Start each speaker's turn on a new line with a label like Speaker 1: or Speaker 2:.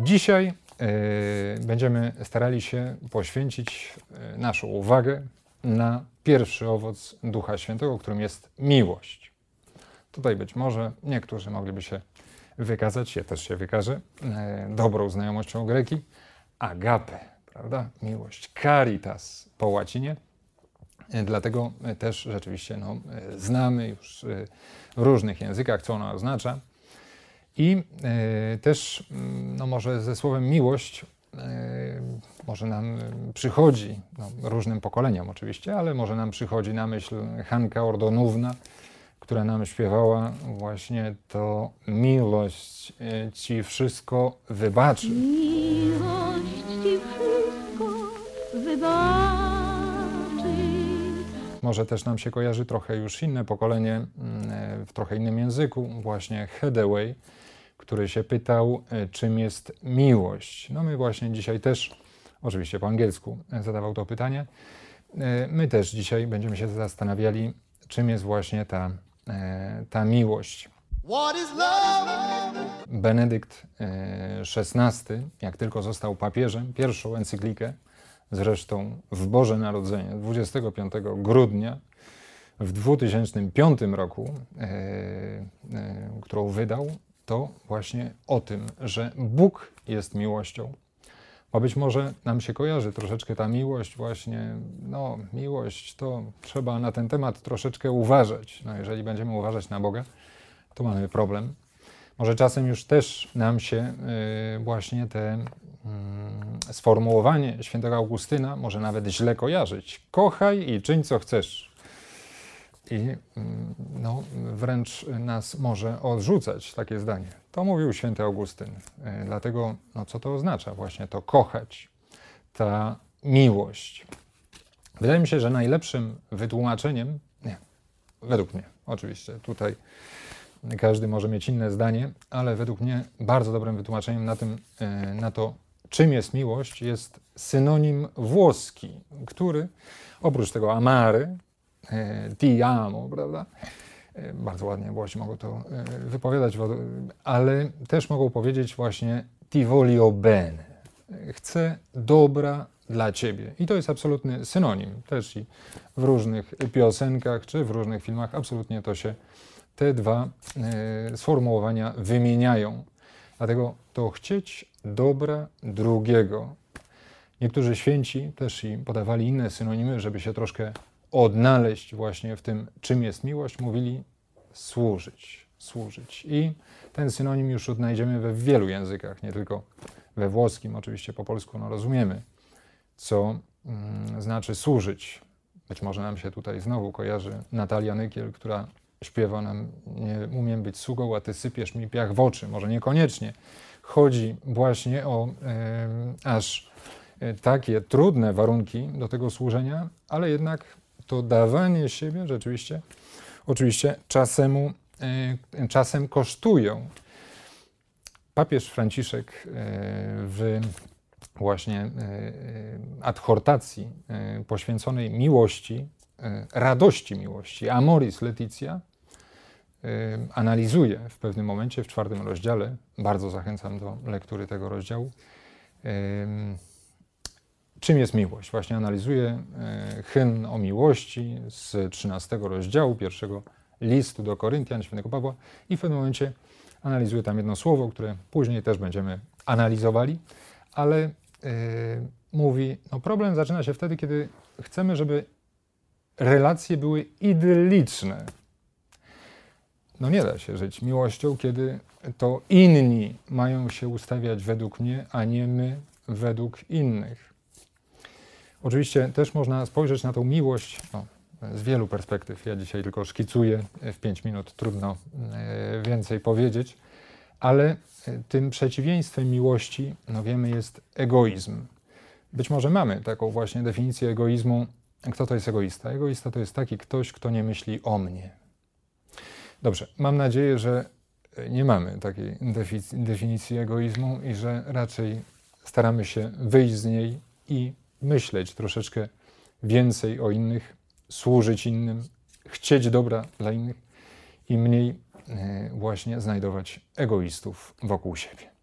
Speaker 1: Dzisiaj e, będziemy starali się poświęcić e, naszą uwagę na pierwszy owoc Ducha Świętego, którym jest miłość. Tutaj być może niektórzy mogliby się wykazać, ja też się wykażę, e, dobrą znajomością greki, agape, prawda? Miłość, caritas po łacinie. Dlatego też rzeczywiście no, znamy już w różnych językach, co ona oznacza. I e, też, mm, no może ze słowem miłość, e, może nam przychodzi, no, różnym pokoleniom oczywiście, ale może nam przychodzi na myśl Hanka Ordonówna, która nam śpiewała właśnie to miłość e, ci wszystko wybaczy.
Speaker 2: Miłość ci wszystko wybaczy.
Speaker 1: Może też nam się kojarzy trochę już inne pokolenie mm, w trochę innym języku, właśnie Hathaway, który się pytał, e, czym jest miłość. No my właśnie dzisiaj też, oczywiście po angielsku, e, zadawał to pytanie. E, My też dzisiaj będziemy się zastanawiali, czym jest właśnie ta, ta miłość. Benedykt XVI, jak tylko został papieżem, pierwszą encyklikę, zresztą w Boże Narodzenie, 25 grudnia w 2005 roku, którą wydał, to właśnie o tym, że Bóg jest miłością. Bo być może nam się kojarzy troszeczkę ta miłość, właśnie, no, miłość, to trzeba na ten temat troszeczkę uważać. No, jeżeli będziemy uważać na Boga, to mamy problem. Może czasem już też nam się y, właśnie te mm, sformułowanie świętego Augustyna może nawet źle kojarzyć. Kochaj i czyń co chcesz. I mm, no, wręcz nas może odrzucać takie zdanie. To mówił święty Augustyn. Y, Dlatego, no, co to oznacza właśnie to kochać, ta miłość? Wydaje mi się, że najlepszym wytłumaczeniem, nie, według mnie, oczywiście, tutaj każdy może mieć inne zdanie, ale według mnie bardzo dobrym wytłumaczeniem na, tym, e, na to, czym jest miłość, jest synonim włoski, który oprócz tego amary, e, ti amo, prawda? E, Bardzo ładnie Włosi mogą to e, wypowiadać, ale też mogą powiedzieć właśnie ti voglio bene. E, Chcę dobra dla ciebie. I to jest absolutny synonim. Też i w różnych piosenkach czy w różnych filmach absolutnie to się te dwa e, sformułowania wymieniają. Dlatego to chcieć dobra drugiego. Niektórzy święci też i podawali inne synonimy, żeby się troszkę odnaleźć właśnie w tym, czym jest miłość, mówili służyć, służyć. I ten synonim już odnajdziemy we wielu językach, nie tylko we włoskim, oczywiście po polsku no rozumiemy, co mm, znaczy służyć. Być może nam się tutaj znowu kojarzy Natalia Nykiel, która śpiewa nam nie umiem być sługą, a ty sypiesz mi piach w oczy. Może niekoniecznie. Chodzi właśnie o aż e, takie trudne warunki do tego służenia, ale jednak to dawanie siebie rzeczywiście, oczywiście czasemu, e, czasem kosztują. Papież Franciszek e, w właśnie e, adhortacji poświęconej miłości, radości miłości, Amoris Leticia, analizuje w pewnym momencie, w czwartym rozdziale, bardzo zachęcam do lektury tego rozdziału, czym jest miłość. Właśnie analizuje e, hymn o miłości z 13 rozdziału, pierwszego listu do Koryntian świętego Pawła i w pewnym momencie analizuje tam jedno słowo, które później też będziemy analizowali, ale e, mówi, no problem zaczyna się wtedy, kiedy chcemy, żeby relacje były idylliczne. No nie da się żyć miłością, kiedy to inni mają się ustawiać według mnie, a nie my według innych. Oczywiście też można spojrzeć na tą miłość no, z wielu perspektyw. Ja dzisiaj tylko szkicuję w 5 minut, trudno e, więcej powiedzieć, ale e, tym przeciwieństwem miłości, no wiemy, jest egoizm. Być może mamy taką właśnie definicję egoizmu. Kto to jest egoista? Egoista to jest taki ktoś, kto nie myśli o mnie. Dobrze, mam nadzieję, że nie mamy takiej definicji egoizmu i że raczej staramy się wyjść z niej i myśleć troszeczkę więcej o innych, służyć innym, chcieć dobra dla innych i mniej e, właśnie znajdować egoistów wokół siebie.